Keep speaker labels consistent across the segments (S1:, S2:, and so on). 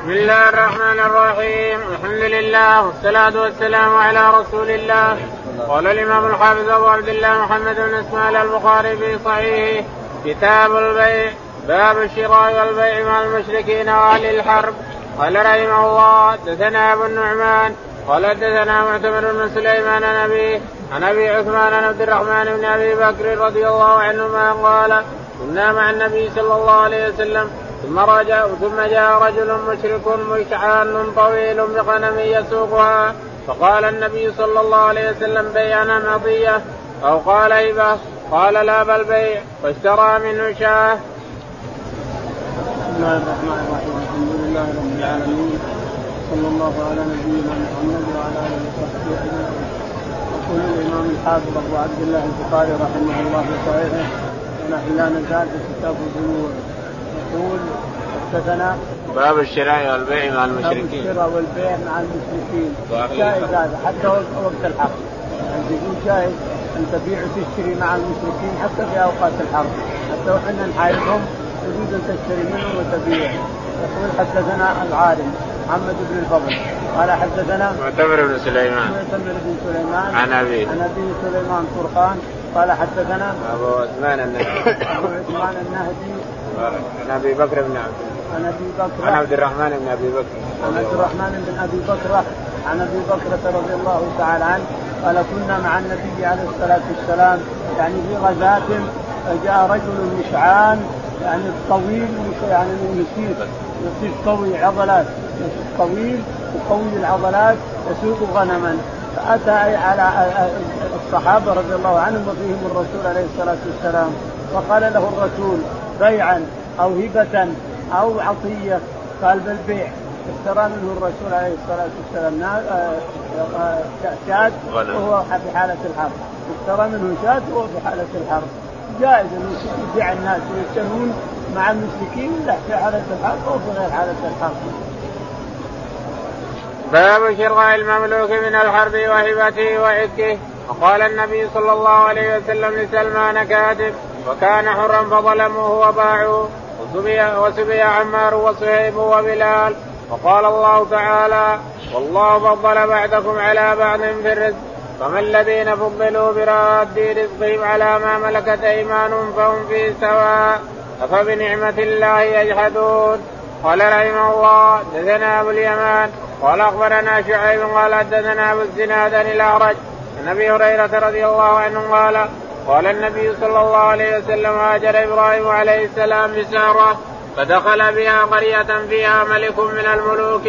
S1: بسم الله الرحمن الرحيم. الحمد لله والصلاة والسلام على رسول الله. قال الإمام الحافظ أبو عبد الله محمد بن إسماعيل البخاري في صحيحه كتاب البيع باب الشراء والبيع مع المشركين وأهل الحرب. قال رحمه الله حدثنا أبو النعمان قال حدثنا معتمر بن سليمان عن أبي عن أبي عثمان عن عبد الرحمن بن أبي بكر رضي الله عنهما قال كنا مع النبي صلى الله عليه وسلم ثم رجع ثم جاء رجل مشرك مشعان طويل بغنم يسوقها. فقال النبي صلى الله عليه وسلم بيعنا مضية أو قال هبة قال لا بل بيع. واشترى منه شاة.
S2: بسم الله الرحمن الرحيم. الحمد لله رب العالمين. صلى الله على نبينا محمد وعلى آله وصحبه أجمعين. يقول الإمام الحافظ أبو عبد الله البخاري رحمه الله في صحيحه ونحن لا نزال في كتاب البيوع يقول حدثنا
S1: باب الشراء والبيع مع
S2: باب
S1: المشركين.
S2: الشراء والبيع مع المشركين. جائز. هذا حتى وقت الحرب. يعني يقول جائز أن تبيع وتشتري مع المشركين حتى في أوقات الحرب. حتى وحنا نحاربهم يجوز أن تشتري منهم وتبيع. يقول حدثنا العالم محمد بن الفضل. قال حدثنا
S1: معتمر بن سليمان.
S2: معتمر بن سليمان.
S1: عن أبي.
S2: عن أبي سليمان فرقان. قال حدثنا
S1: أبو عثمان النهدي.
S2: أبو عثمان النهدي.
S1: عن أبي بكر بن عبد
S2: عن أبي بكر.
S1: عن عبد الرحمن بن أبي بكر
S2: عن عبد الرحمن بن أبي بكر عن أبي بكرة رضي الله تعالى عنه قال كنا مع النبي عليه الصلاة والسلام يعني في غزاة فجاء رجل مشعان يعني طويل يعني يسير يسير قوي عضلات يسير طويل وقوي العضلات يسوق غنما. فأتى على الصحابة رضي الله عنهم وفيهم الرسول عليه الصلاة والسلام فقال له الرسول بيعا أو هبة أو عطية. قال بل بيع. اشترى منه الرسول عليه الصلاة والسلام. آه، آه، شاة
S1: غنم.
S2: وهو في حالة الحرب. اشترى منه شاة وهو في حالة الحرب. جائز أن يبيع الناس ويشترون مع المشركين. لا في حالة الحرب أو في غير حالة الحرب.
S1: باب شراء المملوك من الحرب وهبته وعتقه وقال النبي صلى الله عليه وسلم لسلمان كاتب وكان حرا فظلموه وباعوه وسبي عمار وصهيب وبلال. وقال الله تعالى والله فضل بعضكم على بعض في الرزق فما الذين فضلوا براد رزقهم على ما ملكت أيمانهم فهم فيه سواء أفبنعمة الله يجحدون. قال رحمه الله دثنا أبو اليمان قال أخبرنا شعيب قال حدثنا أبو الزناد الأعرج عن أبي هريرة رضي الله عنه قال قال النبي صلى الله عليه وسلم هاجر إبراهيم عليه السلام بساره فدخل بها قرية فيها ملك من الملوك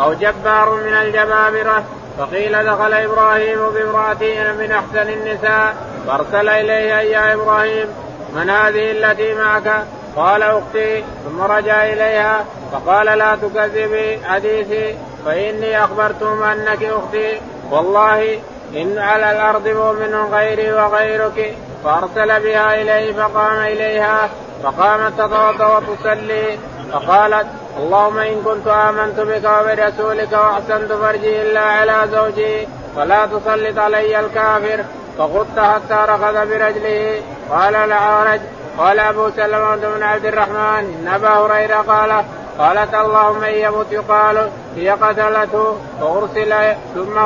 S1: أو جبار من الجبابرة فقيل دخل إبراهيم بامرأته من أحسن النساء فأرسل إليها يا إبراهيم من هذه التي معك؟ قال أختي ثم رجع إليها فقال لا تكذبي حديثي فإني أخبرتهم أنك أختي والله إن على الأرض مؤمن غيري وغيرك فأرسل بها إليه فقام إليها فقامت تتوضأ وتصلي فقالت اللهم إن كنت آمنت بك وبرسولك وأحسنت فرجي إلا على زوجي فلا تسلط علي الكافر. فخذت حتى ركض برجله قال الأعرج قال أبو سلمة بن عبد الرحمن إن أبا هريرة قال قالت اللهم إن يمت يقال هي قتلته فأرسل ثم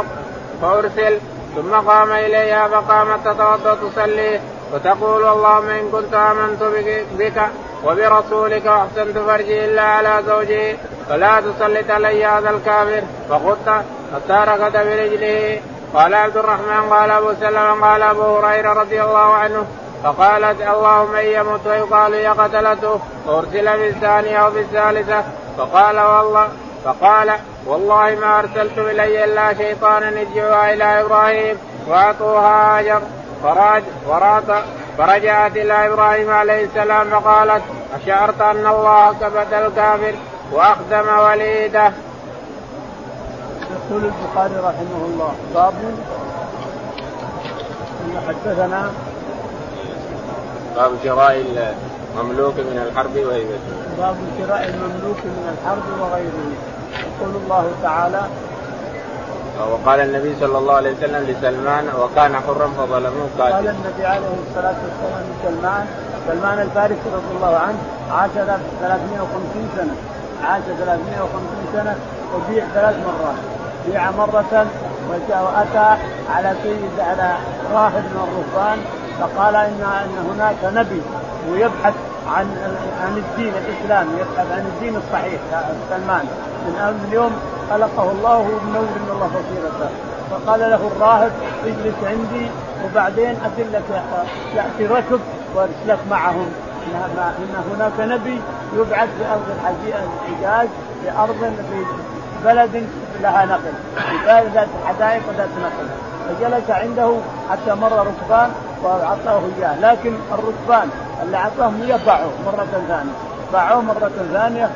S1: فأرسل ثم قام إليها فقامت تتوضأ تصلي وتقول اللهم إن كنت آمنت بك, وبرسولك وأحسنت فرجي إلا على زوجي فلا تسلط علي هذا الكافر. فخذت حتى ركض برجله. قال عبد الرحمن قال أبو سلمة قال أبو هريرة رضي الله عنه فقالت اللهم إن يمت ويقال هي قتلته فأرسل بالثانية أو بالثالثة. فقال والله فقال والله ما أرسلت إلي إلا شيطانا ادعوها إلى إبراهيم وأعطوها هاجر فراج ورات فرجعت إلى إبراهيم عليه السلام فقالت أشعرت أن الله كبت الكافر وأخدم وليده.
S2: يقول البخاري رحمه الله باب حدثنا
S1: باب شراء المملوك من الحرب وهبته.
S2: باب شراء المملوك من الحرب وغيره يقول الله تعالى
S1: وقال النبي صلى الله عليه وسلم لسلمان وكان حرا فظلموه
S2: قال
S1: قاتل
S2: النبي عليه الصلاة والسلام لسلمان سلمان الفارسي رضي الله عنه عاش 350 سنة عاش 350 سنة وبيع ثلاث مرات بيع مرة وأتى على سيد على راهب من الرهبان فقال إن إن هناك نبي ويبحث عن عن الدين الإسلامي يبحث عن الدين الصحيح سلمان. من اليوم خلقه الله ومنور من الله بصيرته فقال له الراهب اجلس عندي وبعدين ادلك يأتي ركب وأرسلك معهم. إن هناك نبي يبعث في أرض الحجاز في أرض في بلد لها نقل في ذات حدائق وذات نقل. فجلس عنده حتى مر ركبان وأعطاه إياه. لكن الركبان اللي أعطاهم إياه باعوه مرة ثانية. باعوه مرة ثانية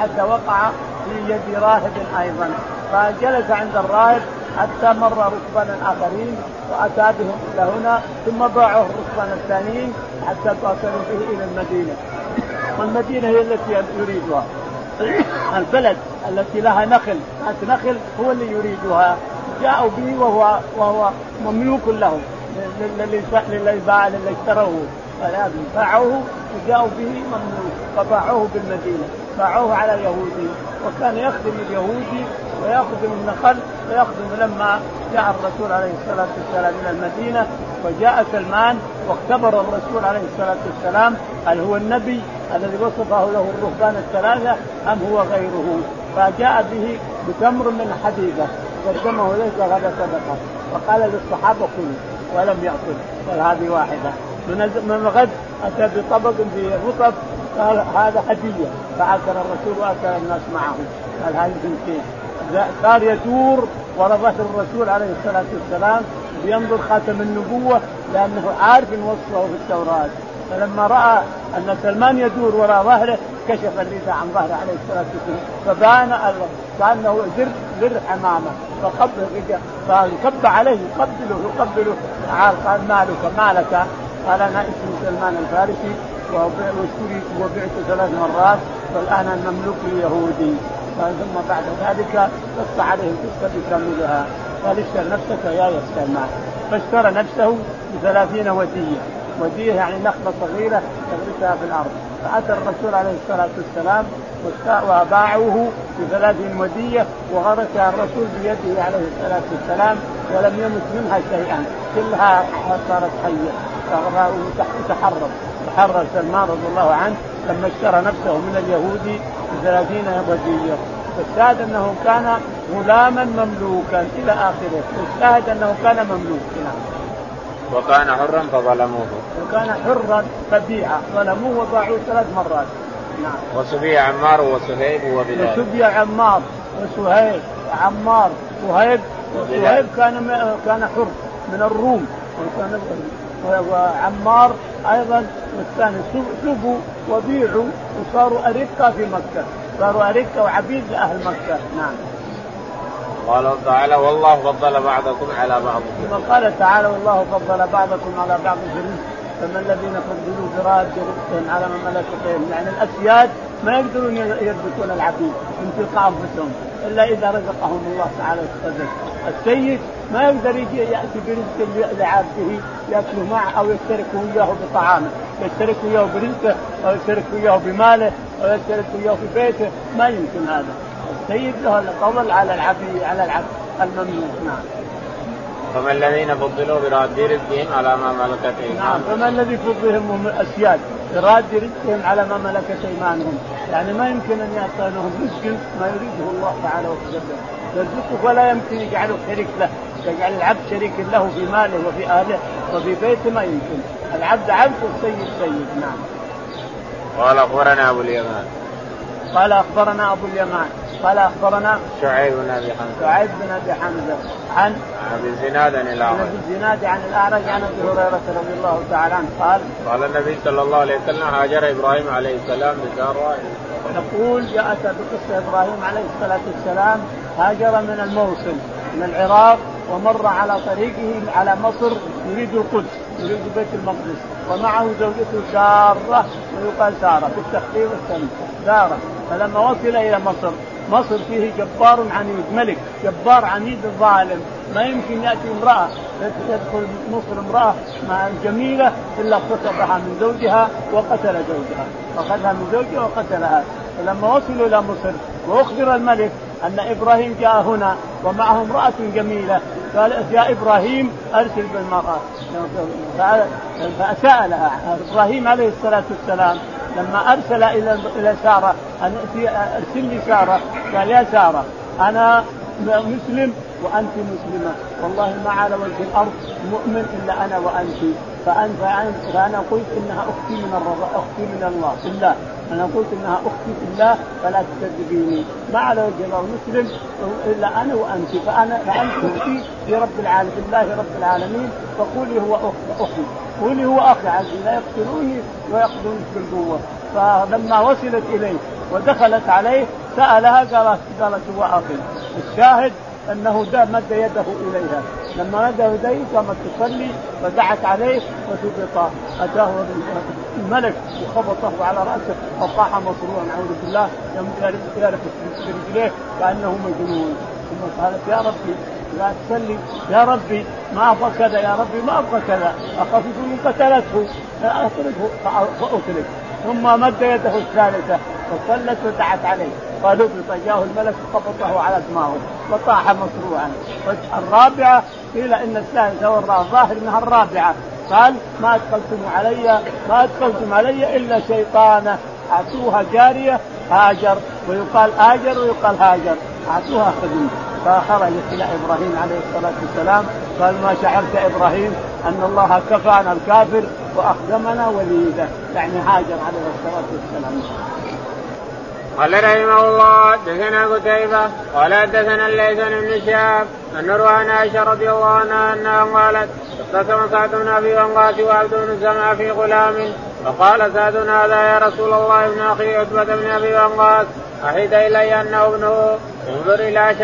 S2: حتى وقع في يد راهب أيضا. فجلس عند الراهب حتى مر ركبان آخرين واتى بهم إلى هنا ثم باعوه الركبان الثانيين حتى توصلوا به إلى المدينة. والمدينة هي التي يريدها. البلد التي لها نخل ذات نخل هو اللي يريدها. جاءوا به وهو وهو مملوك لهم للي باع للي اشتروه. باعوه وجاءوا به مملوك. فباعوه بالمدينة. باعوه على يهودي وكان يخدم اليهودي ويخدم النخل ويخدم لما جاء الرسول عليه الصلاة والسلام إلى المدينة. وجاء سلمان واختبر الرسول عليه الصلاة والسلام. هل هو النبي الذي وصفه له الرهبان الثلاثة أم هو غيره؟ فجاء به بتمر من حديقه قدمه ليس غدا صدقه. وقال للصحابة كلوا ولم ياكل قال هذه واحدة. من من غد أتى بطبق في رطب قال هذا هدية. فأكل الرسول وأكل الناس معه. قال هذه بنتين صار يدور وراء ظهر الرسول عليه الصلاة والسلام بينظر خاتم النبوة لأنه عارف وصفه في التوراة. فلما رأى أن سلمان يدور وراء ظهره كشف الرداء عن ظهره عليه الصلاة والسلام. فبان كأنه زر زر حمامة. فقبل قال كب عليه يقبله يقبله تعال قال مالك مالك. قال أنا اسمي سلمان الفارسي وبعت ثلاث مرات والان المملوك اليهودي. ثم بعد ذلك قص عليه القصة بكاملها. قال اشتر نفسك يا سلمان فاشترى نفسه بثلاثين وديه وديه يعني نخلة صغيرة تغرسها في الأرض. فأتى الرسول عليه الصلاة والسلام وباعوه بثلاث وديه وغرسها الرسول بيده عليه الصلاة والسلام ولم يمت منها شيئا. كلها صارت حية. وتحرر تحرر سلمان رضي الله عنه لما اشترى نفسه من اليهودي بثلاثين وديه فالشاهد أنه كان غلاما مملوكا إلى آخره. والشاهد أنه كان مملوكا نعم.
S1: وكان حرا فظلموه.
S2: وكان حرا فبيع ظلموه وباعوه ثلاث مرات.
S1: نعم. وسبي عمار وسهيب وبلال.
S2: وسبي عمار وسهيب عمار وهيب. وسهيب كان كان حر من الروم. وكان وعمار أيضا والثاني سبوا وبيعوا وصاروا ارقه في مكة. صاروا ارقه وعبيد لأهل مكة. نعم.
S1: قال تعالى والله فضل بعضكم على بعض.
S2: ثم قال تعالى والله فضل بعضكم على بعض. في فما الذين فضلوا براد رزقهم على من ملكت يعني الأسياد ما يقدرون يرزقون العبيد من تلقاء انفسهم إلا إذا رزقهم الله تعالى الرزق السيد ما يقدر يجي يأتي برزق لعبده ياكله معه أو يشترك وياه بطعامه، يشترك وياه برزقه أو يشترك وياه بماله أو يشترك وياه في بيته، ما يمكن هذا. السيد له القول على العبد على العبد المملوك نعم.
S1: فما الذين فضلوا براد رزقهم على ما ملكت أيمانهم.
S2: نعم فما الذي فضلهم الاسياد براد رزقهم على ما ملكت أيمانهم، يعني ما يمكن أن يعطى لهم رزق ما يريده الله تعالى وقدره، يرزقه ولا يمكن يجعله شريك له، يجعل العبد شريك له في ماله وفي أهله وفي بيته ما يمكن، العبد عبد والسيد سيد نعم.
S1: قال أخبرنا أبو اليمان.
S2: قال أخبرنا أبو اليمان. قال أخبرنا
S1: شعيب بن أبي حمزة.
S2: شعيب بن أبي حمزة عن
S1: أبي الزناد عن الأعرج.
S2: عن أبي الزناد عن الأعرج عن أبي هريرة رضي الله تعالى عنه. قال
S1: قال النبي صلى الله عليه وسلم هاجر إبراهيم عليه السلام بساره
S2: يقول جاءت بقصة إبراهيم عليه الصلاة والسلام هاجر من الموصل من العراق ومر على طريقه على مصر يريد القدس يريد بيت المقدس. ومعه زوجته سارة ويقال سارة بالتخفيف والسن سارة فلما وصل إلى مصر مصر فيه جبار عنيد ملك جبار عنيد ظالم ما يمكن يأتي امرأة تدخل مصر امرأة جميله إلا اغتصبها من زوجها وقتل زوجها. واخذها من زوجها وقتلها. فلما وصلوا إلى مصر وأخبر الملك أن إبراهيم جاء هنا ومعه امرأة جميلة. قال يا إبراهيم أرسل بالمرأة. فسألها إبراهيم عليه الصلاة والسلام لما أرسل إلى إلى سارة أن أرسل لي سارة. قال يا سارة أنا مسلم وأنت مسلمة. والله ما على وجه الأرض مؤمن إلا أنا وأنت. فأنت فأنا قلت إنها أختي من الرضا أختي من الله في الله أنا قلت إنها أختي في الله فلا تكذبيني. ما على وجه الله مسلم إلا أنا وأنت. فأنا فأنت أختي رب العالمين بالله رب العالمين. فقولي هو أخي قولي هو أخي عزيز. لا يقتلوني ويقتلوني بالقوة فلما وصلت إليه ودخلت عليه سألها قالت قالت هو أخي الشاهد أنه مد يده إليها. لما مد يديه قامت تصلي فدعت عليه وثبط أتاه الملك وخبطه على رأسه فطاح مصروعا أعوذ بالله. يعرف برجليه كأنه مجنون. ثم قالت يا ربي لا تصلي. يا ربي ما أبغى كذا يا ربي ما أبغى كذا اخاف يكون قتلته اتركه فاترك ثم مد يده الثالثة فصلت ودعت عليه. فلبط جاءه الملك وخبطه على دماغه وطاح مصروعا الرابعة قيل إن الثالثه الظاهر انها الرابعة. قال ما أدخلتم علي ما أدخلتم علي إلا شيطانة. أعطوها جارية هاجر. ويقال هاجر. ويقال هاجر. أعطوها خدمه فخرجت إلى إبراهيم عليه الصلاة والسلام. قال ما شعرت إبراهيم أن الله كفانا الكافر وأخدمنا وليده. يعني هاجر عليه الصلاة والسلام.
S1: قال رحمه الله دثنا قتيبة قال دثنا الليث بن شهاب أن روان عائشة رضي الله عنها أنها قالت اختصم سعد بن أبي وقاص وعبد بن سمع في غلام فقال سعد هذا يا رسول الله ابن أخي عتبة بن أبي وقاص أحد إلي أنه ابنه انظر إلى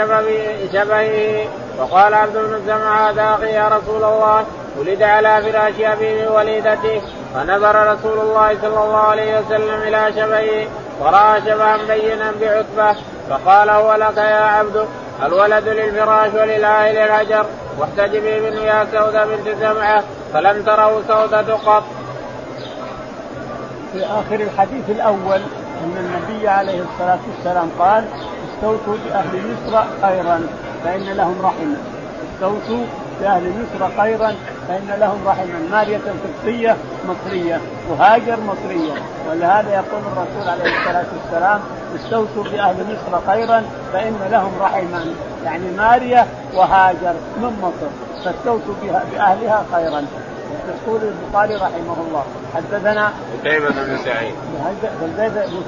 S1: شبهه. وقال عبد بن سمع هذا أخي يا رسول الله ولد على فراش أبيه وليدته فنظر رسول الله صلى الله عليه وسلم إلى شبهه ورأى شبها بينا بعتبة فقال هو لك يا عبد الولد للفراش ولله للهجر واحتجبي منه يا سودة بنت سمعة فلم تروا سودة قط.
S2: في آخر الحديث الأول أن النبي عليه الصلاة والسلام قال استوصوا بأهل مصر خيرا فإن لهم رحمة استوصوا بأهل مصر خيرا فإن لهم رحما. مارية قبطية مصرية وهاجر مصرية. ولهذا يقول الرسول عليه الصلاة والسلام استوصوا بأهل مصر خيرا فإن لهم رحما. يعني مارية وهاجر من مصر فاستوصوا بأهلها خيرا. يقول البخاري رحمه الله. حدثنا
S1: قتيبة بن سعيد.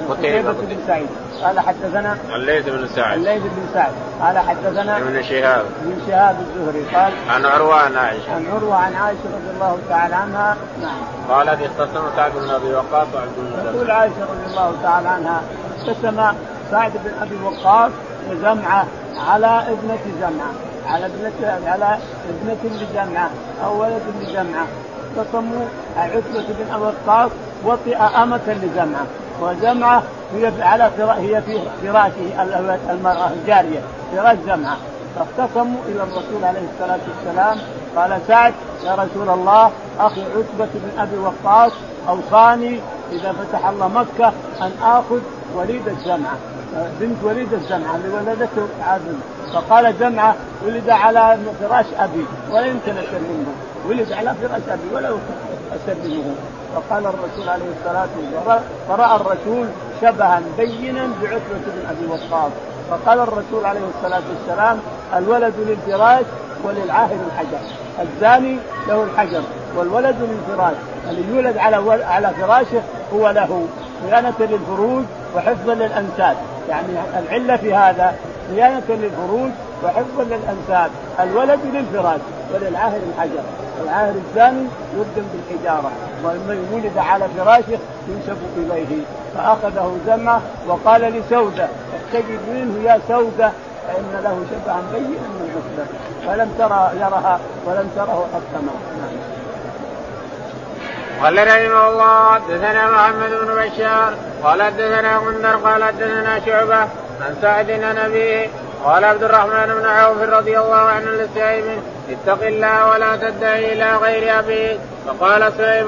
S2: قتيبة بن سعيد. قال حدثنا
S1: الليث بن سعد.
S2: الليث بن سعد. قال حدثنا
S1: ابن شهاب.
S2: ابن شهاب الزهري. قال
S1: عن عروة عن عائشة.
S2: عن عروة عن عائشة رضي الله تعالى عنها. نعم.
S1: قالت اختصم سعد بن أبي وقاص وعبد بن
S2: تقول عائشة رضي الله تعالى عنها اقتسم سعد بن أبي وقاص وجمعة على ابنة جمعة. على ابنة على ابنة لجمعة أو ولد لجمعة اختصموا عتبة بن أبي وقاص وطئ أمة لجمعة وجمعة هي على هي في فراشه المرأة الجارية فراش جمعة فاختصموا إلى الرسول عليه الصلاة والسلام. قال سعد يا رسول الله أخي عتبة بن أبي وقاص أوصاني إذا فتح الله مكة أن آخذ وليد الجمعة بنت وليد الجمعة اللي ولدته عبد فقال جمعة ولد على فراش أبي ولا يمكن أسلمه ولد على فراش أبي ولا أسلمه فقال الرسول عليه الصلاة والسلام فرأى الرسول شبها بينا بعتبة بن أبي وقاص. فقال الرسول عليه الصلاة والسلام الولد للفراش وللعاهر الحجر. الزاني له الحجر والولد للفراش. اللي يولد على على فراشه هو له. صيانة للفروج وحفظا للأنساب يعني العلة في هذا صيانة للفروج وحفظا للأنساب الولد للفراش وللعاهر الحجر. العاهر الثاني يردم بالحجارة ومن ولد على فراشه ينسب إليه. فأخذه زمة وقال لسودة احتجب منه يا سودة فإن له شبها بينا من عتبة فلم ترى يرها ولم تره حتى نعم.
S1: قال رحمه الله حدثنا محمد بن بشار قال حدثنا غندر قال حدثنا شعبة عن سعد بن ابيه قال عبد الرحمن بن عوف رضي الله عنه لسعيد اتق الله ولا تدعي إلى غير ابيك فقال سعيد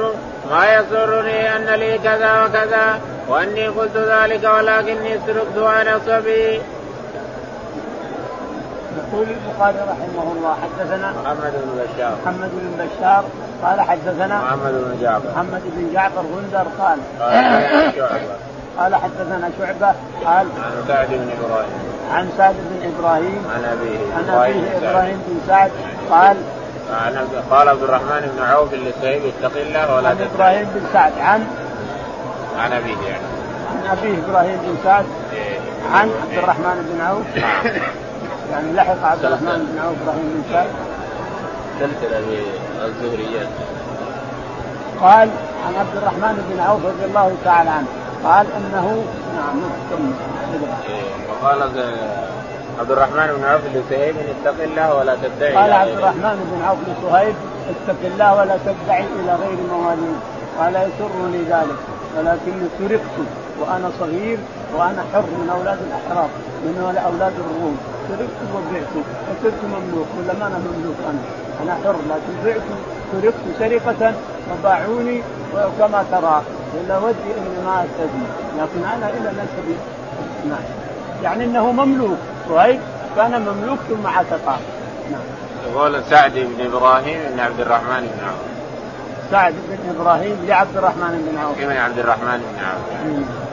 S1: ما يسرني أن لي كذا وكذا وأني قلت ذلك ولكني سرقت وأنا صبي.
S2: يقول البخاري رحمه الله حدثنا
S1: محمد بن بشار.
S2: محمد بن بشار قال حدثنا
S1: محمد بن جعفر.
S2: محمد بن جعفر غندر قال.
S1: قال
S2: حدثنا شعبة. قال
S1: عن سعد بن إبراهيم.
S2: عن سعد بن إبراهيم.
S1: عن أبيه
S2: عن أبيه إبراهيم بن سعد. قال
S1: عن قال عبد الرحمن بن عوف للسيب اتق الله ولا
S2: عن إبراهيم بن سعد. عن
S1: عن أبيه يعني.
S2: عن أبيه إبراهيم بن سعد.
S1: إيه.
S2: عن عبد الرحمن بن عوف. يعني لحق عبد الرحمن بن عوف إبراهيم بن
S1: سلسلة بالزهريات
S2: قال عن عبد الرحمن بن عوف رضي الله تعالى عنه. قال انه نعم ثم
S1: وقال عبد الرحمن بن عوف لسهيب اتق الله ولا تدعي
S2: قال عبد الرحمن بن عوف لصهيب اتق الله ولا تدعي إلى غير مواليد. قال يسرني ذلك ولكني سرقت. وأنا صغير وأنا حر من أولاد الأحرار من أولاد الروم. سرقت وبعت وصرت مملوك ولا ما أنا مملوك أنا. أنا حر لكن بعت سرقت سرقة وباعوني وكما ترى. إلا ودي إني ما استدني لكن أنا إلى نسبي نعم. يعني إنه مملوك. صهيب كان مملوك ثم عتق
S1: نعم. يقول سعد بن إبراهيم بن عبد الرحمن بن عوف.
S2: سعد بن إبراهيم لعبد الرحمن بن عوف.
S1: ابن عبد الرحمن بن عوف؟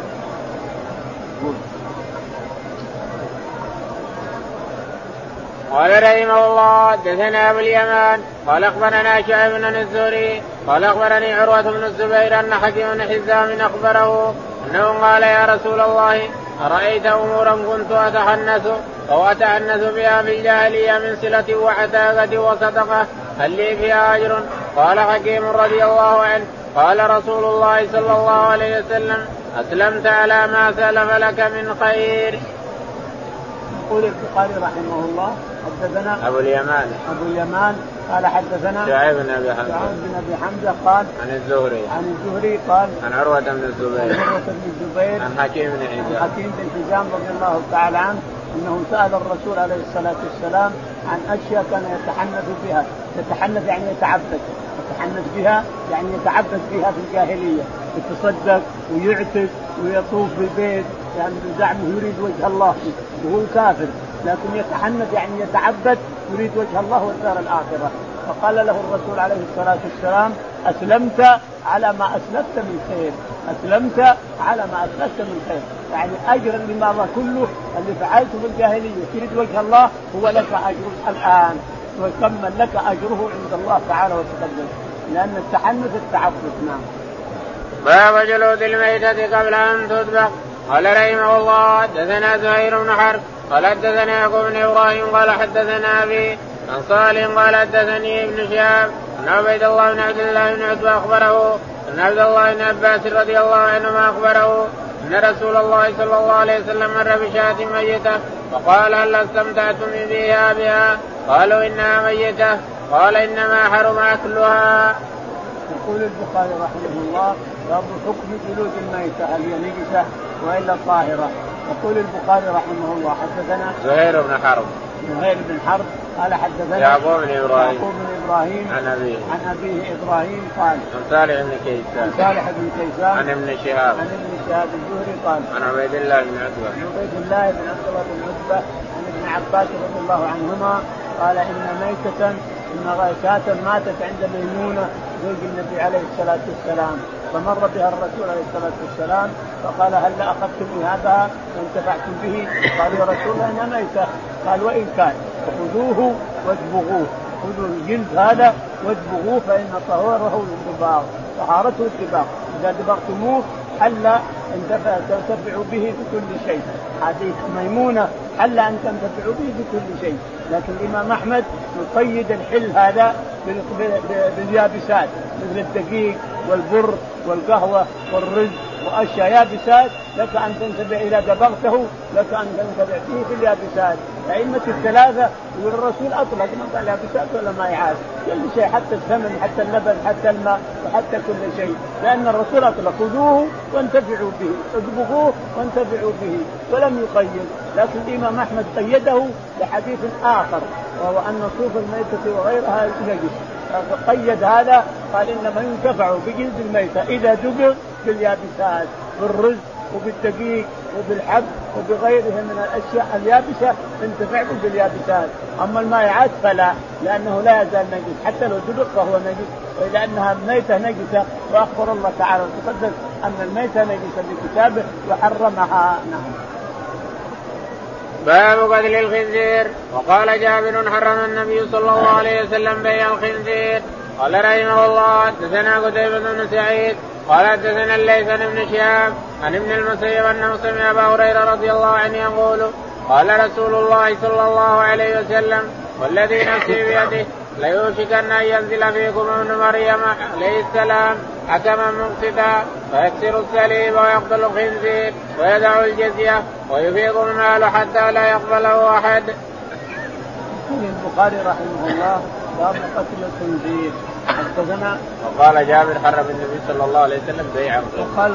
S1: قال رحمه الله حدثنا أبو اليمان قال أخبرنا شعيب بن الزهري قال أخبرني عروة بن الزبير أن حكيم بن حزام أخبره أنه قال يا رسول الله أرأيت أمورا كنت أتحنث أو اتحنث بها في الجاهلية من صلة وعتاقة وصدقة هل لي فيها أجر؟ قال حكيم رضي الله عنه قال رسول الله صلى الله عليه وسلم أسلمت على ما سلف لك من خير.
S2: يقول البخاري رحمه الله حدثنا
S1: أبو اليمان.
S2: أبو اليمان قال حدثنا
S1: شعيب بن أبي حمزة.
S2: شعيب بن أبي حمزة قال
S1: عن الزهري.
S2: عن الزهري قال
S1: عن عروة بن الزبير.
S2: عن عروة بن الزبير.
S1: عن حكيم بن حزام.
S2: حكيم بن حزام رضي الله تعالى عنه أنه سأل الرسول عليه الصلاة والسلام عن أشياء كان يتحنث بها، يتحنث يعني يتعبد، يتحنث بها يعني يتعبد بها في الجاهلية، يتصدق ويعتق ويطوف بالبيت يعني بزعمه يريد وجه الله. وهو كافر لكن يتحنث يعني يتعبد يريد وجه الله والدار الآخرة. فقال له الرسول عليه الصلاة والسلام أسلمت على ما أسلفت من خير. أسلمت على ما أسلفت من خير. يعني أجر اللي مضى كله اللي فعلته في الجاهلية. تريد وجه الله هو لك اجر الآن. ويكمل لك أجره عند الله تعالى وتقدم. لأن التحنث التعبد نعم.
S1: باب جلود الميتة قبل أن تذبح. قال رحمه الله حدثنا زهير بن حرب. قال حدثنا يعقوب بن إبراهيم. قال حدثنا أبي عن صالح. قال حدثني ابن شهاب. أن عبيد الله بن عبد الله بن عتبة أخبره. أن عبد الله بن عباس رضي الله عنهما أخبره أن رسول الله صلى الله عليه وسلم مر بشاة ميتة. فقال هل استمتعتم بها بها؟ قالوا إنها ميتة. قال إنما حرم اكلها.
S2: يقول البخاري رحمه الله باب حكم جلود الميته هل هي نجسه وإلا طاهره يقول البخاري رحمه الله حدثنا
S1: زهير بن حرب.
S2: زهير بن حرب قال حدثنا
S1: يعقوب بن إبراهيم.
S2: يعقوب بن إبراهيم
S1: عن أبيه.
S2: عن أبيه إبراهيم قال
S1: عن صالح بن كيسان.
S2: عن صالح بن كيسان
S1: عن ابن شهاب.
S2: عن ابن شهاب الزهري قال
S1: عن عبيد الله بن عتبة.
S2: عن عبيد الله بن عتبة بن عتبة عن ابن عباس رضي الله عنهما قال إن ميتة شاة ماتت عند ميمونة زوج النبي عليه الصلاة والسلام. فمر بها الرسول عليه الصلاة والسلام فقال هل أخذتم هذا وانتفعتم به؟ قالوا يا رسول الله انها ميته قال وإن كان فخذوه وادبغوه خذوا الجلد هذا وادبغوه فإن طهوره الدباغ طهارته الدباغ إذا دبغتموه حل أن تنتفعوا به بكل شيء. حديث ميمونة حل أن تنتفعوا به بكل شيء. لكن الإمام أحمد يقيد الحل هذا باليابسات مثل الدقيق والبر والقهوة والرز وأشياء يابسات لك أن تنتبه اذا دبغته لك أن تنتبه فيه في اليابسات. الائمه الثلاثة يقول الرسول أطلق ما قال يابسات ولا مائعات كل شيء حتى الثمن حتى اللبن حتى الماء وحتى كل شيء. لأن الرسول أطلق. خذوه وانتفعوا به. اطبخوه وانتفعوا به. ولم يقيد. لكن الإمام أحمد قيده بحديث آخر وهو أن صوف الميتة وغيرها نجس فقيد هذا قال إنما ينتفع بجلد الميتة إذا دبر باليابسات بالرز وبالدقيق وبالحب وبغيرها من الأشياء اليابسة انتفع باليابسات، أما المائعات فلا لأنه لا يزال نجس حتى لو دبق فهو نجس ولأنها ميتة نجسة وأخبر الله تعالى وتقدس أن الميتة نجسة بكتابه وحرمها نعم.
S1: باب قتل الخنزير. وقال جابر حرم النبي صلى الله عليه وسلم بيع الخنزير. قال رحمه الله حدثنا قتيبة بن سعيد. قال حدثنا الليث بن شهاب عن ابن المسيب أنه سمع أبا هريرة رضي الله عنه يقول قال رسول الله صلى الله عليه وسلم والذي نفسي بيده ليوشكن أن ينزل فيكم ابن مريم عليه السلام حكما مقسطا فيكسر السليب ويقتل الخنزير. ويدع الجزية ويفيض المال حتى لا يقبله أحد.
S2: يقول البخاري رحمه الله باب قتل الخنزير. حدثنا
S1: وقال جابر حرم النبي صلى الله عليه وسلم بيع
S2: وقال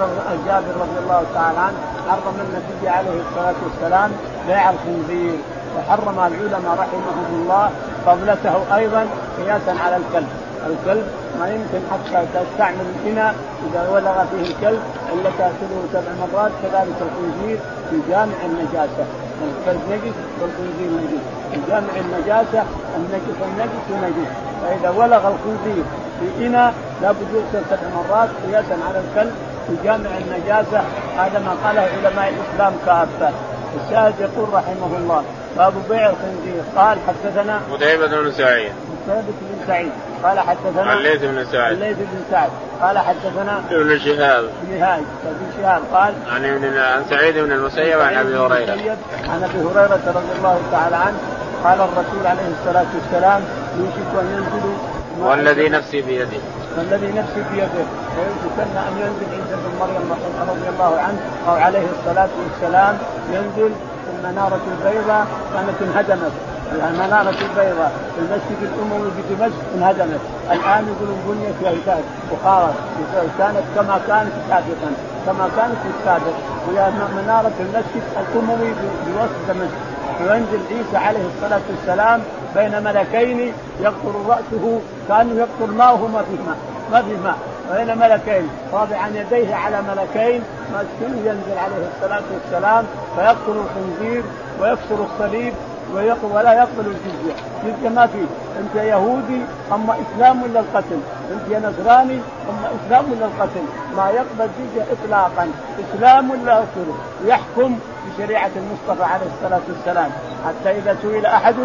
S2: جابر رضي الله تعالى عنه حرم النبي عليه الصلاة والسلام بيع الخنزير. وحرم العلماء رحمهم الله قبلته أيضا قياسا على الكلب. الكلب ما يمكن حتى تستعمل الإناء إذا ولغ فيه الكلب إلا تاكله سبع مرات كذلك الخنزير في جامع النجاسة. الكلب نجس والخنزير نجس. في جامع النجاسة النجس النجس نجس. فإذا ولغ الخنزير في إناء لابد يغسل سبع مرات قياسا على الكلب في جامع النجاسة. هذا ما قاله علماء الإسلام كافة. الشاهد يقول رحمه الله باب بيع الخنزير. قال حدثنا
S1: قتيبة بن سعيد.
S2: قتيبة بن سعيد. قال حدثنا
S1: الليث بن سعد.
S2: الليث بن سعد. قال حدثنا
S1: ابن شهاب.
S2: ابن هاج شهاب قال
S1: عن ابن عن سعيد بن المسيب عن أبي هريرة.
S2: عن أبي هريرة رضي الله تعالى عنه. قال الرسول عليه الصلاة والسلام يوشك أن ينزل
S1: والذي نفسي بيده.
S2: والذي نفسي بيده. ويوشكن أن ينزل عيسى بن مريم رضي الله عنه أو عليه الصلاة والسلام ينزل المنارة البيضاء كانت انهدمت. المنارة البيضاء في المسجد الأموي في دمشق انهدمت. الآن يقولون بنيت وهي وخارت كانت كما كانت سابقا. كما كانت في السابق وهي منارة المسجد الأموي بوسط دمشق. وينزل عيسى عليه الصلاة والسلام بين ملكين يقطر رأسه كأنه يقطر ماء وهو ما فيه ماء. ما فيه ماء. وبين ملكين. رافعا يديه على ملكين. مسكين ينزل عليه الصلاة والسلام. فيقتل الخنزير ويكسر الصليب. ولا يقبل الجزيه، الجزيه ما فيه، أنت يهودي اما إسلام ولا القتل، أنت يا نصراني اما إسلام ولا القتل، ما يقبل جزيه اطلاقا، إسلام ولا اقتله، يحكم بشريعة المصطفى عليه الصلاة والسلام، حتى إذا سئل أحد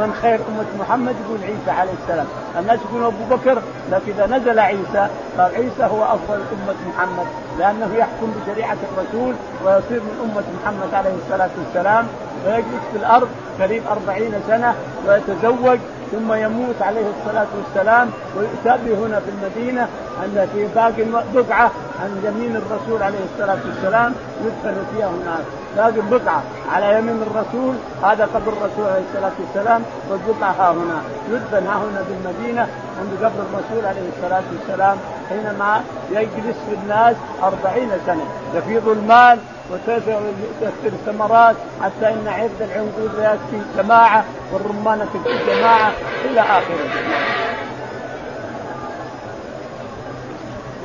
S2: من خير أمة محمد؟ يقول عيسى عليه السلام، الناس يقولون أبو بكر لكن إذا نزل عيسى. قال عيسى هو أفضل أمة محمد لأنه يحكم بشريعة الرسول ويصير من أمة محمد عليه الصلاة والسلام. ويجلس في الأرض قريب أربعين سنة ويتزوج ثم يموت عليه الصلاة والسلام. ويؤتى به هنا في المدينة أن في باقي بقعة عن يمين الرسول عليه الصلاة والسلام يدفن فيها هناك. باقي بقعة على يمين الرسول هذا قبر الرسول عليه الصلاة والسلام والبقعة ها هنا. يدفن ها هنا في المدينة عند قبر الرسول عليه الصلاة والسلام حينما يجلس في الناس أربعين سنة. يفيض المال وتكثر الثمرات حتى إن عرض العنقود ياتي جماعة والرمانه تكفي جماعة إلى آخره.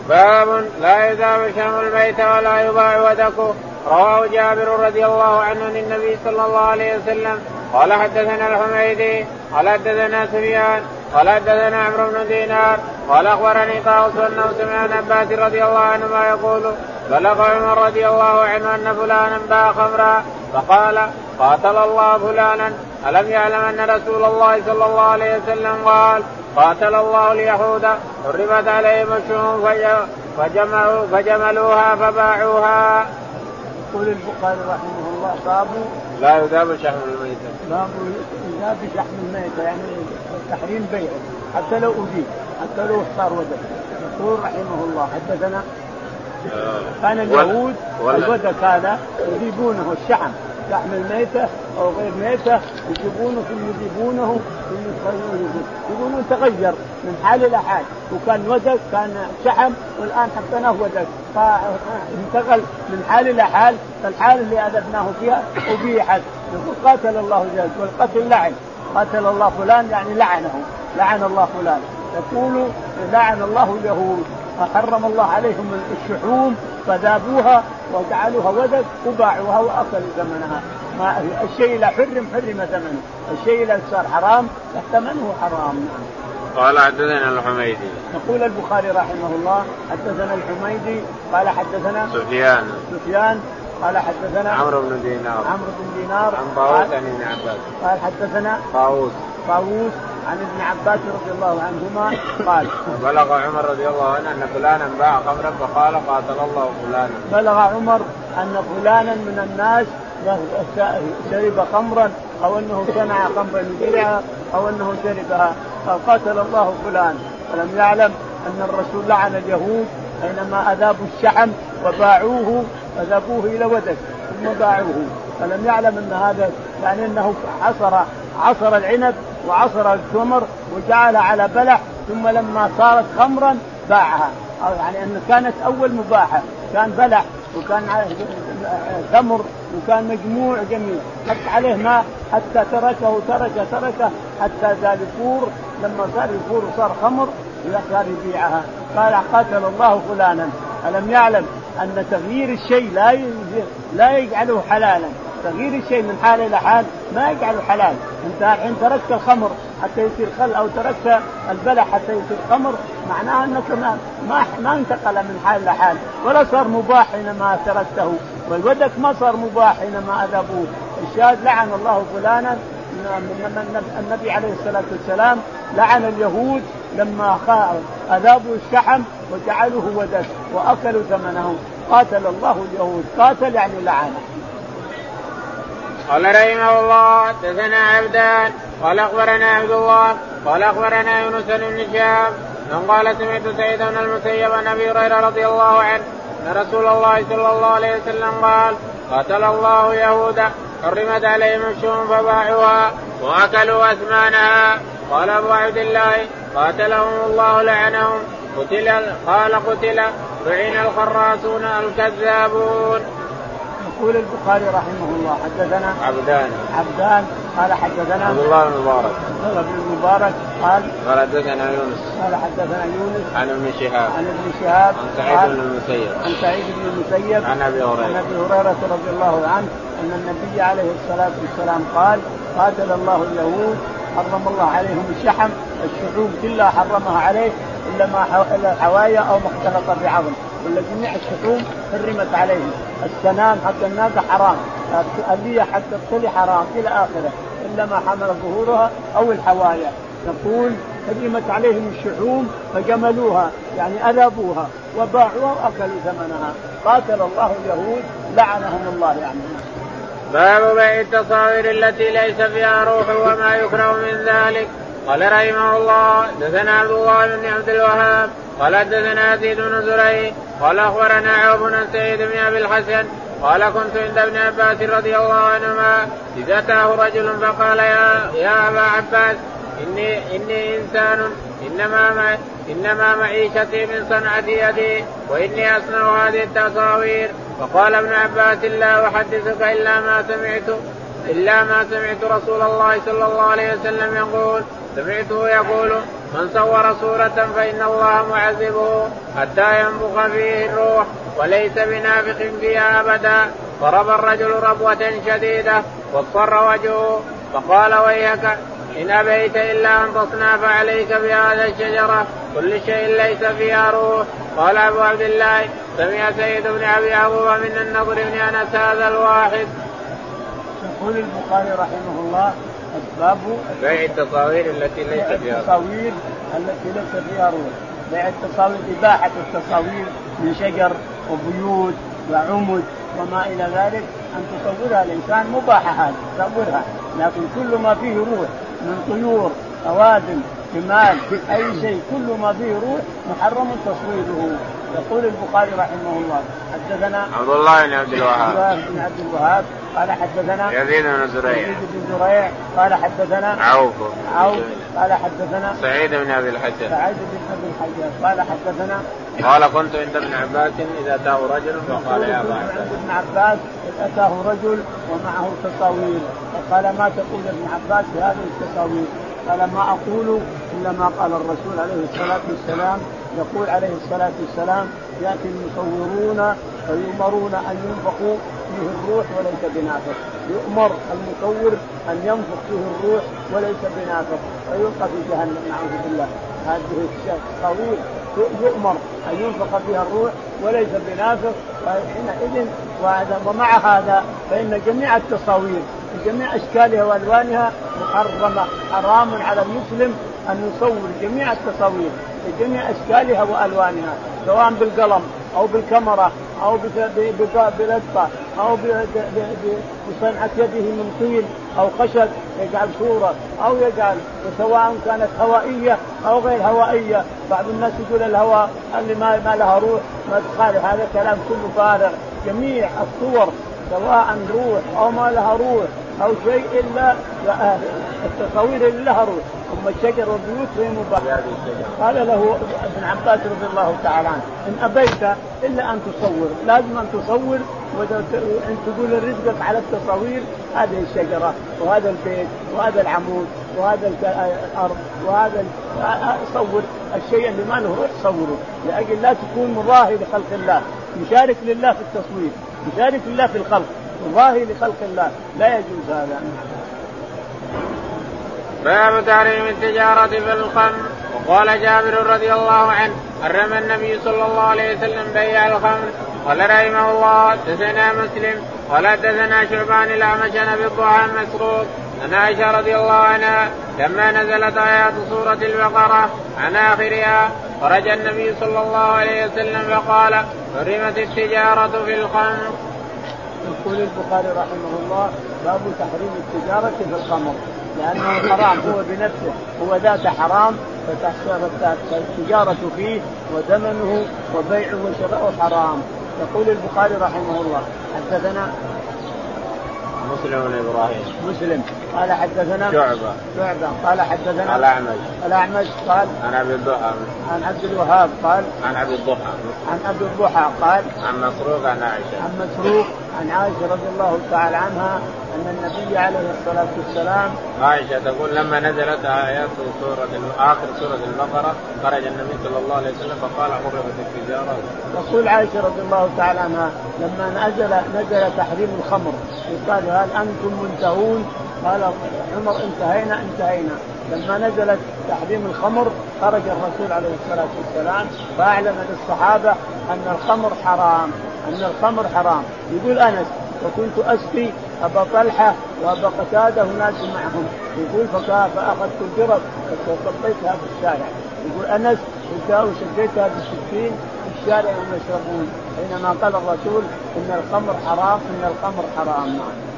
S1: باب لا يذاب شام البيت ولا يباع ودكه رواه جابر رضي الله عنه عن النبي صلى الله عليه وسلم قال حدثنا الحميدي قال حدثنا سفيان قال حدثنا عمرو بن دينار قال أخبرني طاووس أنه سمع عن عباس رضي الله عنهما يقول بلغ عمر رضي الله عنه أن فلانا باع خمرا فقال قاتل الله فلانا ألم يعلم أن رسول الله صلى الله عليه وسلم قال قاتل الله اليهود حرمت عليهم الشهوم فجمعوا فجملوها فباعوها.
S2: يقول البخاري رحمه الله باب
S1: لا يذاب شحم الميتة.
S2: باب يذاب شحم الميتة يعني تحريم بيعه حتى لو أجيب حتى لو صار ودك يقول رحمه الله حدثنا كان اليهود الودك هذا يجيبونه الشحم لحم الميتة أو غير ميتة يجيبونه ثم يجيبونه ثم يجيبونه تغير من حال إلى حال. وكان ودك كان شحم والآن حطيناه ودك فانتقل من حال إلى حال فالحال اللي أذبناه فيها أبيحت. يقول قاتل الله جل والقتل لعن قاتل الله فلان يعني لعنه. لعن الله فلان. يقول لعن الله اليهود. حرم الله عليهم الشحوم فذابوها وجعلوها ودك وباعوها واكلوا ثمنها ما الشيء اذا حرم حرم ثمنه الشيء اذا صار حرام ثمنه حرام. نعم
S1: قال حدثنا الحميدي.
S2: يقول البخاري رحمه الله حدثنا الحميدي قال حدثنا
S1: سفيان.
S2: سفيان قال حدثنا
S1: عمرو بن دينار.
S2: عمرو بن دينار.
S1: عن طاووس عن ابن عباس.
S2: قال حدثنا
S1: طاووس.
S2: طاووس عن ابن عباس رضي الله عنهما قال
S1: بلغ عمر رضي الله عنه أن فلانا باع خمرا فقال قاتل الله فلانا.
S2: بلغ عمر أن فلانا من الناس شرب خمرا أو أنه صنع خمرا يبيعها أو أنه شربها قال قاتل الله فلان. ولم يعلم أن الرسول لعن اليهود حينما أذابوا الشحم وباعوه فذابوه إلى ودك ثم باعوه. فلم يعلم أن هذا يعني أنه عصر عصر العنب وعصر التمر وجعل على بلح ثم لما صارت خمرا باعها. أو يعني أن كانت أول مباحة. كان بلح وكان تمر وكان مجموع جميل. حط عليه ماء حتى تركه ترك تركه حتى زال يفور لما صار يفور وصار خمر صار يبيعها قال قاتل الله فلانا. ألم يعلم؟ أن تغيير الشيء لا لا يجعله حلالا. تغيير الشيء من حال إلى حال ما يجعله حلال، أنت الحين تركت الخمر حتى يصير خل أو تركت البلح حتى يصير خمر معناها أنك ما ما, ما انتقل من حال إلى حال، ولا صار مباح حينما تركته، والودك ما صار مباح حينما اذبوه، الشاهد لعن الله فلانا النبي عليه الصلاة والسلام لعن اليهود لما أذابوا الشحم وجعلوه ودك وأكلوا ثمنه قاتل الله اليهود. قاتل يعني لعن.
S1: قال رحمه الله حدثنا عبدان. قال أخبرنا عبد الله. قال أخبرنا يونس بن شهاب من قال سمعت سيد بن المسيب عن أبي هريرة رضي الله عنه أن رسول الله صلى الله عليه وسلم قال قتل الله يهودا حرمت عليهم الشوم فباعوها وأكلوا أثمانها. قال أبو عبد الله قاتلهم الله لعنهم. قتل قال قتل لعن الخراسون الكذابون.
S2: يقول البخاري رحمه الله حدثنا
S1: عبدان.
S2: عبدان قال حدثنا
S1: عبد الله بن المبارك
S2: عبد الله بن المبارك قال
S1: قال حدثنا يونس.
S2: قال حدثنا يونس
S1: عن ابن شهاب.
S2: عن ابن شهاب
S1: عن سعيد بن المسيب.
S2: عن سعيد بن المسيب
S1: عن أبي هريرة.
S2: عن أبي هريرة رضي الله عنه أن النبي عليه الصلاة والسلام قال قاتل الله اليهود حرم الله عليهم الشحم الشحوم كلها حرمها عليه إلا ما إلا الحوايا أو ما اختلط بعظم. ولا جميع الشحوم حرمت عليهم. السنام حق الناقه حرام. اللية حق الطلي حرام إلى آخره. إلا ما حمل ظهورها أو الحوايا. يقول حرمت عليهم الشحوم فجملوها يعني أذابوها وباعوها وأكلوا ثمنها. قاتل الله اليهود لعنهم الله يعني.
S1: باب بيع التصاوير التي ليس فيها روح وما يكره من ذلك. قال رحمه الله دثنا عبد الله بن عبد الوهاب قال حدثنا يزيد بن زريع قال أخبرنا عوف بن سعيد بن أبي الحسن قال كنت عند ابن عباس رضي الله عنهما إذ أتاه رجل فقال يا يا أبا عباس اني إني إنسان إنما ما إنما معيشتي من صنعة يدي وإني أصنع هذه التصاوير. فقال ابن عباس لا أحدثك إلا ما سمعت إلا ما سمعت رسول الله صلى الله عليه وسلم يقول سمعته يقول من صور صورة فإن الله معذبه حتى ينفخ فيه الروح وليس بنافخ فيها أبدا ضرب الرجل ربوة شديدة واصفر وجهه فقال ويحك إن أبيت إلا أن تصنع فعليك بهذا الشجرة كل شيء ليس فيها روح قال أبو عبد الله سمع سيد بن أبي عروبة من النضر بن أنس هذا الواحد.
S2: يقول البخاري رحمه الله باب
S1: بيع التصاوير التي ليس فيها
S2: التصاوير التي ليس فيها روح بيع التصاوير إباحة التصاوير من شجر وبيوت وعمد وما إلى ذلك. أن تصورها الإنسان مباحة هذه تصورها. لكن كل ما فيه روح من طيور أوادم جمال أي شيء كل ما فيه روح محرم تصويره. يقول البخاري رحمه الله حدثنا
S1: عبد الله بن عبد الوهاب.
S2: عبد الله بن عبد الوهاب قال حدثنا
S1: يزيد بن زريع.
S2: يزيد بن زريع قال حدثنا
S1: عوف
S2: عوف قال حدثنا
S1: سعيد بن أبي الحجاج
S2: سعيد بن أبي الحجاج قال حدثنا
S1: قال كنت عند ابن عباس إذا أتاه رجل فقال يا أبا
S2: عباس عند ابن عباس اذ أتاه رجل ومعه تصاوير فقال ما تقول ابن عباس في هذه التصاوير قال ما أقول إلا ما قال الرسول عليه الصلاة والسلام. يقول عليه الصلاة والسلام يأتي المصورون فيؤمرون أن ينفخوا فيه الروح وليس بنافخ يؤمر المصور أن ينفخ فيه الروح وليس بنافخ فيلقى في جهنم نعوذ بالله. هذه التصاوير يؤمر أن ينفخ فيها الروح وليس بنافخ فحينئذ ومع هذا فإن جميع التصاوير بجميع إشكالها وألوانها محرمة. حرام على المسلم أن يصور جميع التصاوير. بجميع أشكالها وألوانها سواء بالقلم أو بالكاميرا أو بالاطفال أو بصنعة يده من طين أو خشب يجعل صورة أو يجعل سواء كانت هوائية أو غير هوائية. بعض الناس يقول الهواء اللي ما, ما لها روح ما تخالف هذا كلام كله فارغ. جميع الصور سواء روح أو ما لها روح أو شيء الا التصاوير اللي لها روح. اما الشجر والبيوت فهي مباحه قال له ابن عباس رضي الله تعالى عنه إن أبيت إلا أن تصور لازم أن تصور وإن تقول رزقك على التصاوير هذه الشجرة وهذا البيت وهذا العمود وهذا الأرض وهذا صور الشيء اللي ما له روح صوره. لأجل لا تكون مضاهي لخلق الله. مشارك لله في التصوير مشارك لله في الخلق مضاهي لخلق الله. لا يجوز هذا.
S1: باب تحريم التجارة في الخمر. وقال جابر رضي الله عنه حرم النبي صلى الله عليه وسلم بيع الخمر. قال رحمه الله دثنا مسلم. قال دثنا شعبان الاعمش نبي الضحى مسروق. عن عائشة رضي الله عنها لما نزلت آيات سورة البقرة عن آخرها خرج النبي صلى الله عليه وسلم فقال حرمت التجارة في الخمر.
S2: يقول البخاري رحمه الله باب تحريم التجارة في الخمر. لأنه حرام هو بنفسه. هو ذات حرام فالتجاره فيه وثمنه وبيعه وشراؤه حرام. يقول البخاري رحمه الله. حدثنا
S1: مسلم بن إبراهيم.
S2: مسلم. قال حدثنا
S1: شعبة.
S2: شعبة. قال حدثنا
S1: الأعمش.
S2: الأعمش قال
S1: عن أبي الضحى.
S2: عن عبد الوهاب قال
S1: عن أبي الضحى.
S2: عن أبي الضحى قال
S1: عن مسروق عن عائشة.
S2: عن مسروق عن عائشة رضي الله تعالى عنها أن النبي عليه الصلاة والسلام
S1: عائشة تقول لما نزلت آيات سورة آخر سورة البقرة خرج النبي صلى الله عليه وسلم فقال حرمت التجارة.
S2: تقول عائشة رضي الله تعالى عنها لما نزل نزل تحريم الخمر قال هل أنتم منتهون قال عمر انتهينا انتهينا. لما نزلت تحريم الخمر خرج الرسول عليه الصلاة والسلام فأعلن للصحابة أن الخمر حرام أن الخمر حرام. يقول أنس وكنت أسقي أبا طلحة وأبا قتادة وناس معهم. يقول فاخذت الجرد فصبيتها في الشارع. يقول أنس وشديتها بالسكين في الشارع وهم يشربون. حينما قال الرسول إن الخمر حرام إن الخمر حرام. نعم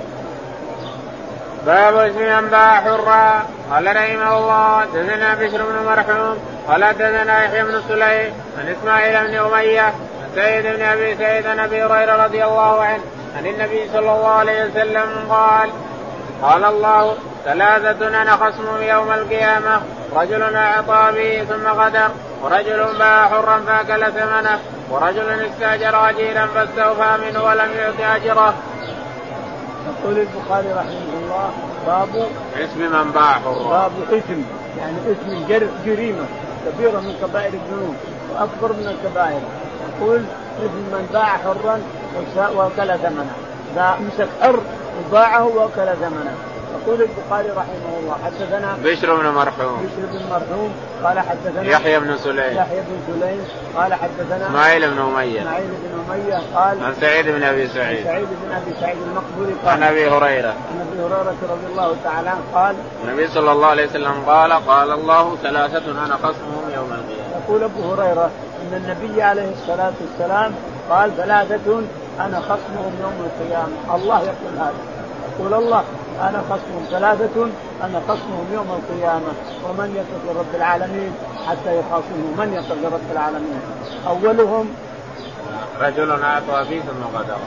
S1: باب اسم من باع حرا قال رحمه الله دثنا بشر بن مرحوم قال دثنا يحيى بن سليم عن إسماعيل بن أمية سيد بن أبي سعيد عن أبي هريرة رضي الله عنه عن النبي صلى الله عليه وسلم قال قال الله ثلاثة أنا خصم يوم القيامة رجل أعطى به ثم غدر ورجل باع حرا فأكل ثمنه ورجل استأجر أجيرا فاستوفى منه ولم يعط أجره.
S2: يقول البخاري رحمه الله باب
S1: اسم من باع
S2: باب اسم يعني اسم جريمة كبيرة من كبائر الذنوب وأكبر من الكبائر. يقول اسم من باع حرا وكل ثمنه. مسك حر وباعه وكل ثمنه. يقول البخاري رحمه الله حدثنا
S1: بشر بن مرحوم.
S2: بشر بن مرحوم قال حدثنا
S1: يحيى بن سليم.
S2: يحيى بن سليم قال حدثنا
S1: اسماعيل بن أمية.
S2: اسماعيل بن أمية قال
S1: عن سعيد بن أبي سعيد.
S2: سعيد بن أبي سعيد المقبوري قال
S1: عن أبي هريرة.
S2: عن أبي هريرة رضي الله تعالى عنه قال
S1: النبي صلى الله عليه وسلم قال قال الله ثلاثة أنا خصمهم يوم القيامة.
S2: يقول أبو هريرة إن النبي عليه الصلاة والسلام قال ثلاثة أنا خصمهم يوم القيامة. الله يقول هذا. يقول الله أنا خصمهم ثلاثة أنا خصمهم يوم القيامة ومن يتق رب العالمين حتى يخاصمه من يتق رب العالمين. أولهم
S1: رجل اعطى به ثم غدر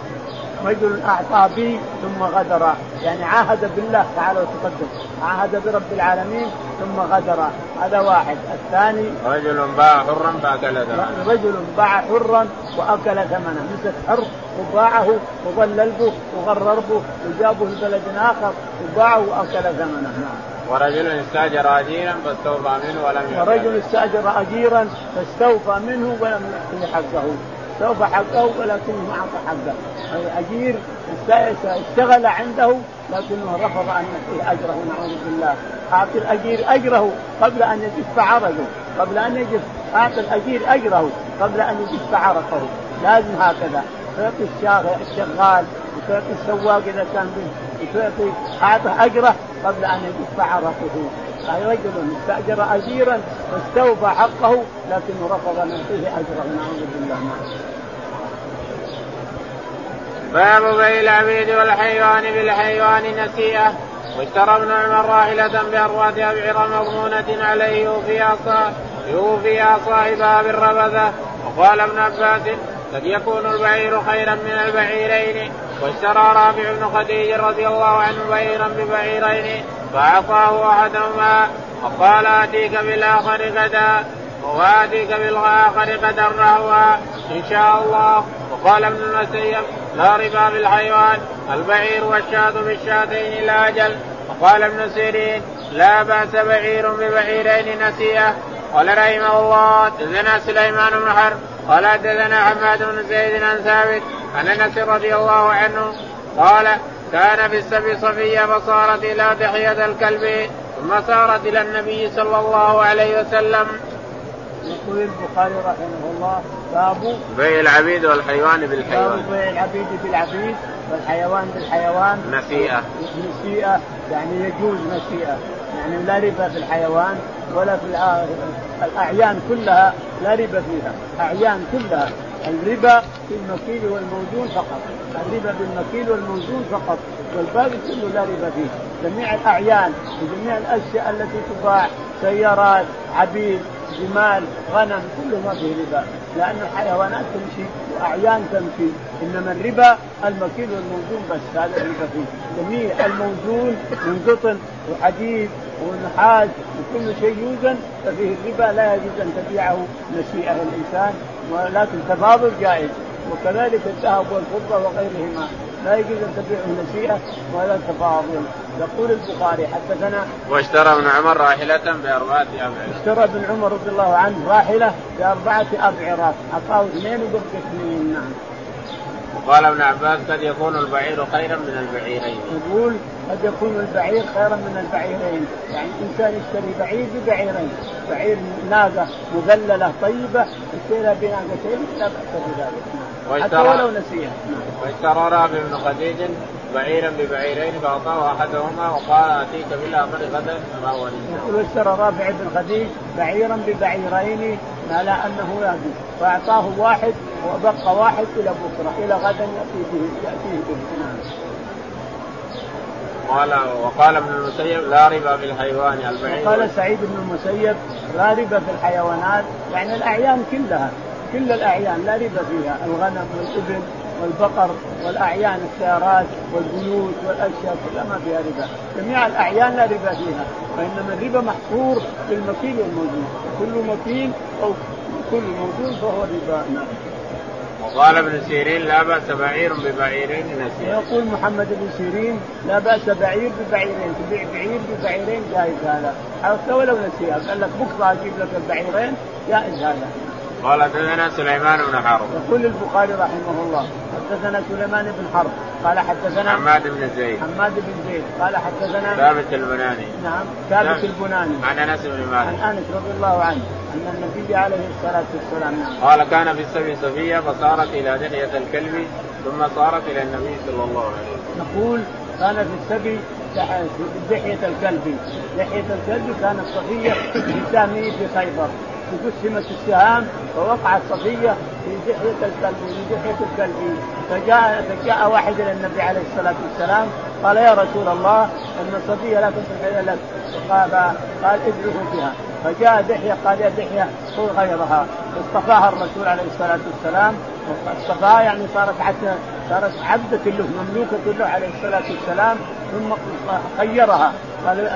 S2: رجل أعطى بي ثم غدر. يعني عاهد بالله تعالى وتقدم. عاهد برب العالمين ثم غدر. هذا واحد. الثاني
S1: رجل باع حرا فأكل ثمنه.
S2: رجل باع حرا وأكل ثمنه. مسك حر وباعه وظلل به وغرر به وجابه لبلد آخر وباعه وأكل ثمنه. نعم.
S1: ورجل استاجر اجيرا فاستوفى منه ولم
S2: يعطيه ورجل استاجر اجيرا فاستوفى منه ولم يعطيه حقه. استوفى حقه ولكنه ما أعطى حقه. الأجير اشتغل عنده لكنه رفض أن يعطيه أجره نعوذ بالله. أعطي الأجير أجره قبل أن يجف عرقه قبل أن يجف أعطي الأجير أجره قبل أن يجف عرقه لازم هكذا. تعطي الشغال وتعطي السواق إذا كان به وتعطي أعطى أجره قبل أن يجف عرقه رجل استأجر أجيرا واستوفى حقه لكنه رفض أن يعطيه أجره نعوذ بالله
S1: باب بيع العبيد والحيوان بالحيوان نسيئة. واشترى ابن عمر راحلة بأرواح أبعر مضمونة عليه يوفيها صاحبها بالربذة وقال ابن عباس قد يكون البعير خيرا من البعيرين. واشترى رافع بن خديج رضي الله عنه بعيرا ببعيرين فأعطاه أحدهما. وقال آتيك بالآخر غدا وآتيك بالآخر غدا رهوا. إن شاء الله. وقال ابن المسيب لا ربا بالحيوان البعير والشاة بالشاتين إلى أجل. وقال ابن سيرين لا بأس بعير ببعيرين نسيه قال رحمه الله حدثنا سليمان بن حرب قال حدثنا حماد بن زيد عن ثابت عن أنس رضي الله عنه قال كان في السبي صفية فصارت إلى دحية الكلب ثم صارت إلى النبي صلى الله عليه وسلم.
S2: يقول البخاري رحمه الله باب
S1: بيع العبيد والحيوان بالحيوان.
S2: باب بيع العبيد بالعبيد والحيوان بالحيوان.
S1: نسيئة.
S2: نسيئة يعني يجوز نسيئة يعني لا ربا في الحيوان ولا في الأعيان كلها لا ربا فيها أعيان كلها الربا في المكيل والموزون فقط الربا بالمكيل والموزون فقط والباقي كله لا ربا فيه جميع الأعيان وجميع الأشياء التي تباع سيارات عبيد جمال غنم كله ما فيه ربا. لأن الحيوانات تمشي وأعيان تمشي. إنما الربا المكيل والموزون بس هذا الربا فيه. جميع الموزون من قطن وحديد ونحاس وكل شيء يوزن ففيه الربا لا يجوز أن تبيعه نسيئه الإنسان ولكن تفاضل جائز. وكذلك الذهب والفضة وغيرهما. لا يجوز أن تبيعه نسيئه ولا تفاضل يقول البخاري حدثنا
S1: واشترى ابن عمر راحلة بأربعة أبعرة.
S2: اشترى ابن عمر رضي الله عنه راحلة بأربعة أبعرات أعطاه اثنين وبقي اثنين نعم.
S1: وقال ابن عباس قد يكون البعير خيرا من البعيرين.
S2: يقول قد يكون البعير خيرا من البعيرين، يعني الإنسان يشتري بعير ببعيرين، بعير ناقة مذللة طيبة يشتريها بناقتين لا بأس بذلك. حتى ولو نسيها.
S1: واشترى رافع بن خديج بعيرا ببعيرين فأعطاه أحدهما وقال اتيك بالاخر غدا رواه
S2: يقول اشترى رافع بن خديج بعيرا ببعيرين على أنه يهدي. فأعطاه واحد وبقى واحد إلى بكرة إلى غدا ياتي به يأتيه به. نعم.
S1: قال وقال ابن المسيب لا ربا في الحيوان البعير
S2: قال سعيد بن المسيب لا ربا في الحيوانات يعني الأعيان كلها. كل الأعيان لا ربا فيها الغنم والإبل والبقر والأعيان السيارات والبيوت والأشياء كلها ما فيها ربا، جميع الأعيان لا ربا فيها، وإنما الربا محصور في المكيل والموجود، كل مكيل أو كل موجود فهو ربا نعم.
S1: وقال ابن سيرين لا بأس بعير ببعيرين نسيا.
S2: يقول محمد بن سيرين لا بأس بعير ببعيرين، تبيع بعير ببعيرين جائز هذا، حتى ولو نسيها، قال لك بكره أجيب لك البعيرين جائز هذا.
S1: قال حدثنا سليمان بن حرب.
S2: يقول البخاري رحمه الله حدثنا سليمان بن حرب قال حدثنا
S1: حماد بن زيد.
S2: حماد بن زيد قال حدثنا
S1: ثابت البناني.
S2: نعم ثابت البناني.
S1: عن أنس بن مالك.
S2: عن أنس رضي الله عنه أن النبي عليه الصلاة والسلام نعم.
S1: قال كان في السبي صفية فصارت إلى دحية الكلب ثم صارت إلى النبي صلى الله عليه وسلم.
S2: نقول كان في السبي دحية الكلب. دحية الكلب كانت صفية في سامية في خيبر. قسمت السهام ووقعت صفية في دحيه الكلب في دحيه الكلب فجاء فجاء واحد إلى النبي عليه الصلاة والسلام قال يا رسول الله إن صفية لا تنبغي لك. قال قال ادعه بها. فجاء دحية قال يا دحية خذ غيرها. فاصطفاها الرسول عليه الصلاة والسلام. الصفاء يعني صارت حتى صارت عبدة له مملوكة له عليه الصلاة والسلام ثم خيرها. قال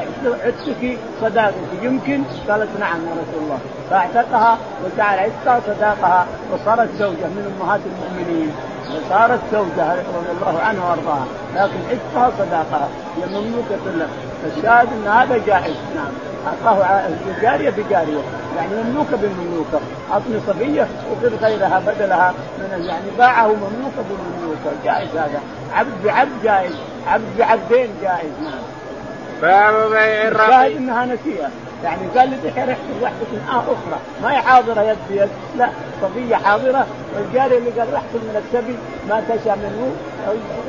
S2: عتقك صداقك. يمكن؟ قالت نعم يا رسول الله. فاعتقها وجعل عتقها صداقها وصارت زوجة من أمهات المؤمنين. وصارت زوجة رضي الله عنها وأرضاها لكن عتقها صداقها هي مملوكة له فالشاهد إن هذا جائز. نعم. اعطاه جارية بجارية. يعني مملوكة بالمملوكة. اعطني صفيه وخذ غيرها بدلها من يعني باعه مملوكة بالمملوكة. جائز هذا. عبد بعبد جائز. عبد بعبدين جائز. نعم.
S1: باب بيع الرقيق
S2: الشاهد إنها نسيها يعني قال لي دحين رحت واحدة أخرى. ما هي حاضرة يد بيد لا صبية حاضرة. والجاريه اللي قال رحت من السبي ما تشى منه.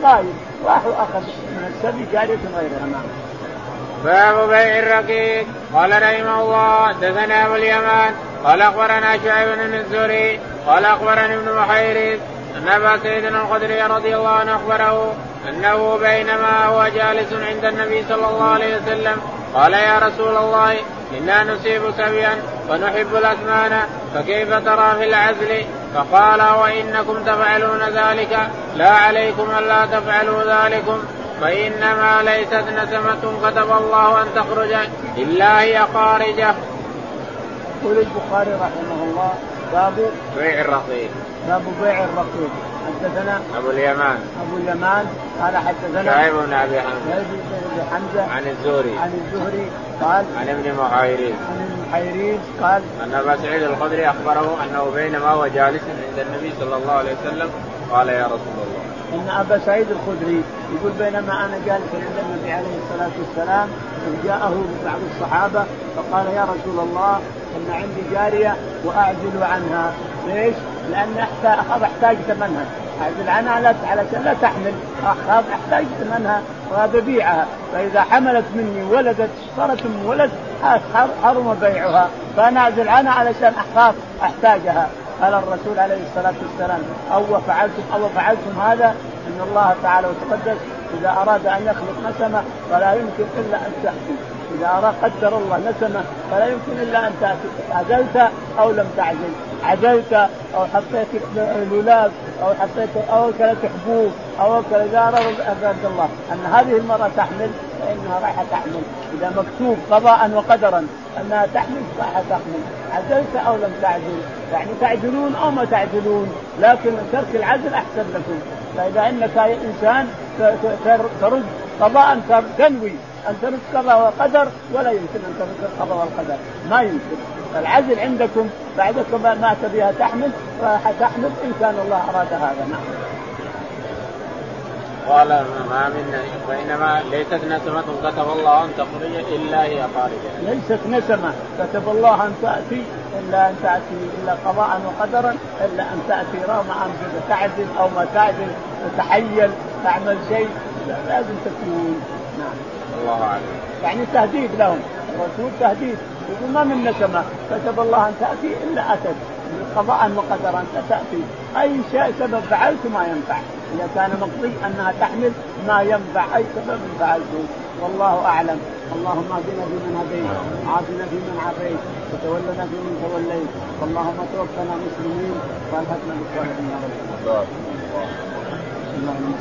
S2: غايب راح وأخذ من السبي جارية غيرها. نعم.
S1: باب بيع الرقيق. قال رحمه الله حدثنا أبو اليمان. قال أخبرنا شعيب بن الزهري. قال أخبرني ابن محيريز أن أبا سيدنا الخدري رضي الله عنه أخبره أنه بينما هو جالس عند النبي صلى الله عليه وسلم. قال يا رسول الله إنا نصيب سبيا ونحب الاثمان فكيف ترى في العزل؟ فقال وإنكم تفعلون ذلك لا عليكم الا تفعلوا ذلكم. فإنما ليست نسمة كتب الله أن تخرج إلا هي خارجة.
S2: يقول البخاري رحمه الله باب
S1: بيع الرقيق.
S2: باب بيع الرقيق. حدثنا
S1: أبو اليمان.
S2: أبو اليمان قال حدثنا
S1: شعيب بن أبي حمزة.
S2: شعيب بن حمزة.
S1: عن الزهري.
S2: عن الزهري قال
S1: عن ابن محيرين.
S2: عن المحيرين قال
S1: أن أبا سعيد الخدري أخبره أنه بينما هو جالس عند النبي صلى الله عليه وسلم قال يا رسول الله.
S2: أن أبا سعيد الخدري يقول بينما أنا جالس عند النبي عليه الصلاة والسلام جاءه بعض الصحابة فقال يا رسول الله أن عندي جارية واعزل عنها. ليش؟ لأن أخاف أحتاج ثمنها. اعزل عنها علشان لا تحمل. أخاف أحتاج ثمنها وببيعها فإذا حملت مني ولدت صارت ولد حرم بيعها. فأنا اعزل عنها علشان أخاف أحتاجها. قال الرسول عليه الصلاة والسلام أو فعلتم أو فعلتم هذا؟ إن الله تعالى وتقدس إذا أراد أن يخلق نسمة فلا يمكن إلا أن تأتي. إذا اراد قدر الله نسمة فلا يمكن إلا أن تأتي. عزلت أو لم تعزل عزلت أو حطيت لولاد أو حطيت أو أكلت حبوب أو اكل إذا أراد الله. أن هذه المرأة تحمل فإنها رايحة تحمل. إذا مكتوب قضاء وقدرا أنها تحمل رايحة تحمل. عزلت أو لم تعزل؟ يعني تعزلون أو ما تعزلون لكن ترك العزل أحسن لكم. فإذا إنك إنسان ترد قضاء تنوي أن ترد قضاء وقدر ولا يمكن أن ترد القضاء والقدر ما يمكن. العزل عندكم بعدكم ما تبيها تحمل تحمل إن كان الله أراد هذا. نعم.
S1: قال ما من وانما ليست نسمة كتب الله أن تخرج إلا هي خارجة.
S2: ليست نسمة. كتب الله أن تأتي إلا أن تأتي إلا قضاء وقدرا إلا أن تأتي رغم ان تعزل أو ما تعزل تتحيل تعمل شيء. لازم تكون. نعم.
S1: الله أعلم.
S2: يعني تهديد لهم. الرسول تهديد. يقول ما من نسمة. كتب الله أن تأتي إلا أتت. قضاء وقدرا تاتي أي شيء سبب فعلت ما ينفع. إذا كان مقضي أنها تحمل ما ينفع أي سبب فعلته والله أعلم. اللهم اهدنا فيمن هديت وعافنا فيمن عافيت وتولنا فيمن توليت. اللهم توفنا مسلمين والحقنا بالصالحين يا رب. اللهم